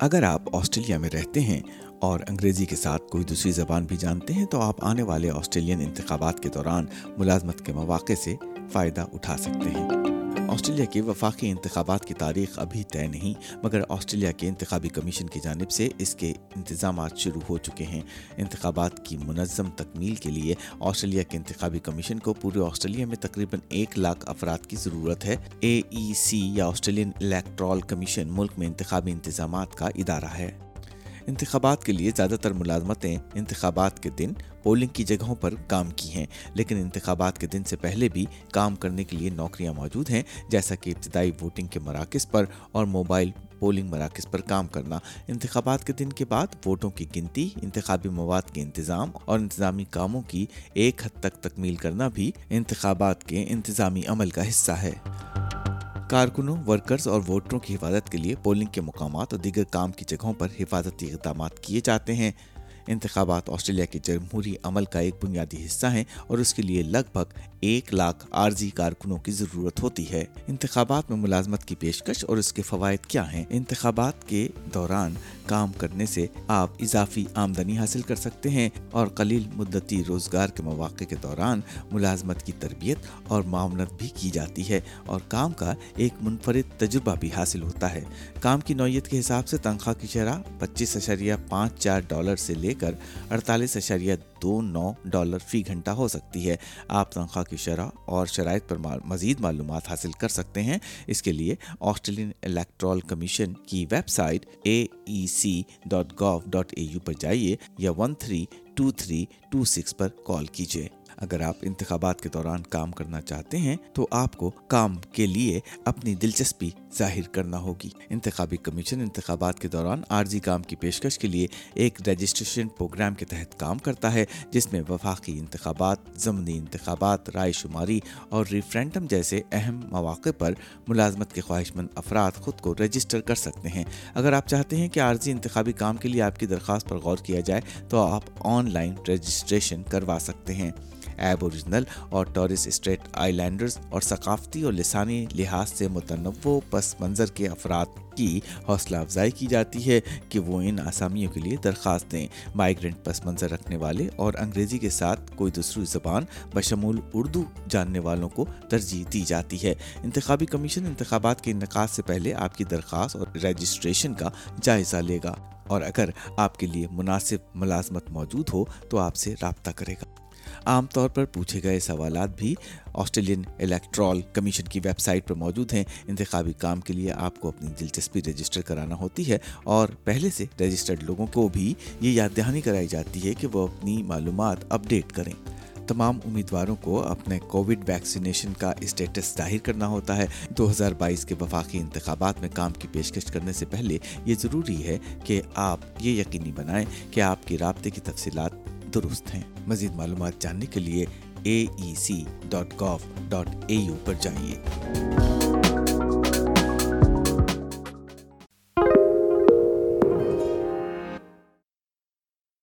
اگر آپ آسٹریلیا میں رہتے ہیں اور انگریزی کے ساتھ کوئی دوسری زبان بھی جانتے ہیں، تو آپ آنے والے آسٹریلین انتخابات کے دوران ملازمت کے مواقع سے فائدہ اٹھا سکتے ہیں۔ آسٹریلیا کے وفاقی انتخابات کی تاریخ ابھی طے نہیں، مگر آسٹریلیا کے انتخابی کمیشن کی جانب سے اس کے انتظامات شروع ہو چکے ہیں۔ انتخابات کی منظم تکمیل کے لیے آسٹریلیا کے انتخابی کمیشن کو پورے آسٹریلیا میں تقریباً ایک لاکھ افراد کی ضرورت ہے۔ اے ای سی یا آسٹریلین الیکٹرال کمیشن ملک میں انتخابی انتظامات کا ادارہ ہے۔ انتخابات کے لیے زیادہ تر ملازمتیں انتخابات کے دن پولنگ کی جگہوں پر کام کی ہیں، لیکن انتخابات کے دن سے پہلے بھی کام کرنے کے لیے نوکریاں موجود ہیں، جیسا کہ ابتدائی ووٹنگ کے مراکز پر اور موبائل پولنگ مراکز پر کام کرنا۔ انتخابات کے دن کے بعد ووٹوں کی گنتی، انتخابی مواد کے انتظام اور انتظامی کاموں کی ایک حد تک تکمیل کرنا بھی انتخابات کے انتظامی عمل کا حصہ ہے۔ کارکنوں ورکرز اور ووٹروں کی حفاظت کے لیے پولنگ کے مقامات اور دیگر کام کی جگہوں پر حفاظتی اقدامات کیے جاتے ہیں۔ انتخابات آسٹریلیا کے جمہوری عمل کا ایک بنیادی حصہ ہیں اور اس کے لیے لگ بھگ ایک لاکھ عارضی کارکنوں کی ضرورت ہوتی ہے۔ انتخابات میں ملازمت کی پیشکش اور اس کے فوائد کیا ہیں؟ انتخابات کے دوران کام کرنے سے آپ اضافی آمدنی حاصل کر سکتے ہیں اور قلیل مدتی روزگار کے مواقع کے دوران ملازمت کی تربیت اور معاونت بھی کی جاتی ہے اور کام کا ایک منفرد تجربہ بھی حاصل ہوتا ہے۔ کام کی نوعیت کے حساب سے تنخواہ کی شرح پچیس اشریہ پانچ چار ڈالر سے لے کر اڑتالیس اشریہ دو نو ڈالر فی گھنٹہ ہو سکتی ہے۔ آپ تنخواہ کی شرح اور شرائط پر مزید معلومات حاصل کر سکتے ہیں۔ اس کے لیے آسٹریلین الیکٹرال کمیشن کی website A E C dot gov dot A U پر جائیے یا one three two three two six پر کال کیجیے۔ اگر آپ انتخابات کے دوران کام کرنا چاہتے ہیں، تو آپ کو کام کے لیے اپنی دلچسپی ظاہر کرنا ہوگی۔ انتخابی کمیشن انتخابات کے دوران عارضی کام کی پیشکش کے لیے ایک رجسٹریشن پروگرام کے تحت کام کرتا ہے، جس میں وفاقی انتخابات، ضمنی انتخابات، رائے شماری اور ریفرینڈم جیسے اہم مواقع پر ملازمت کے خواہش مند افراد خود کو رجسٹر کر سکتے ہیں۔ اگر آپ چاہتے ہیں کہ عارضی انتخابی کام کے لیے آپ کی درخواست پر غور کیا جائے، تو آپ آن لائن رجسٹریشن کروا سکتے ہیں۔ ایب اوریجنل اور ٹورس اسٹریٹ آئی لینڈرز اور ثقافتی اور لسانی لحاظ سے متنوع پس منظر کے افراد کی حوصلہ افزائی کی جاتی ہے کہ وہ ان آسامیوں کے لیے درخواست دیں۔ مائیگرنٹ پس منظر رکھنے والے اور انگریزی کے ساتھ کوئی دوسری زبان بشمول اردو جاننے والوں کو ترجیح دی جاتی ہے۔ انتخابی کمیشن انتخابات کے انعقاد سے پہلے آپ کی درخواست اور رجسٹریشن کا جائزہ لے گا اور اگر آپ کے لیے مناسب ملازمت موجود ہو تو آپ سے رابطہ کرے گا۔ عام طور پر پوچھے گئے سوالات بھی آسٹریلین الیکٹرال کمیشن کی ویب سائٹ پر موجود ہیں۔ انتخابی کام کے لیے آپ کو اپنی دلچسپی رجسٹر کرانا ہوتی ہے اور پہلے سے رجسٹرڈ لوگوں کو بھی یہ یاد دہانی کرائی جاتی ہے کہ وہ اپنی معلومات اپڈیٹ کریں۔ تمام امیدواروں کو اپنے کووڈ ویکسینیشن کا اسٹیٹس ظاہر کرنا ہوتا ہے۔ دو ہزار بائیس کے وفاقی انتخابات میں کام کی پیشکش کرنے سے پہلے یہ ضروری ہے کہ آپ یہ یقینی بنائیں کہ آپ کی رابطے کی تفصیلات درست ہیں۔ مزید معلومات جاننے کے لیے A E C dot gov dot A U پر جائیے۔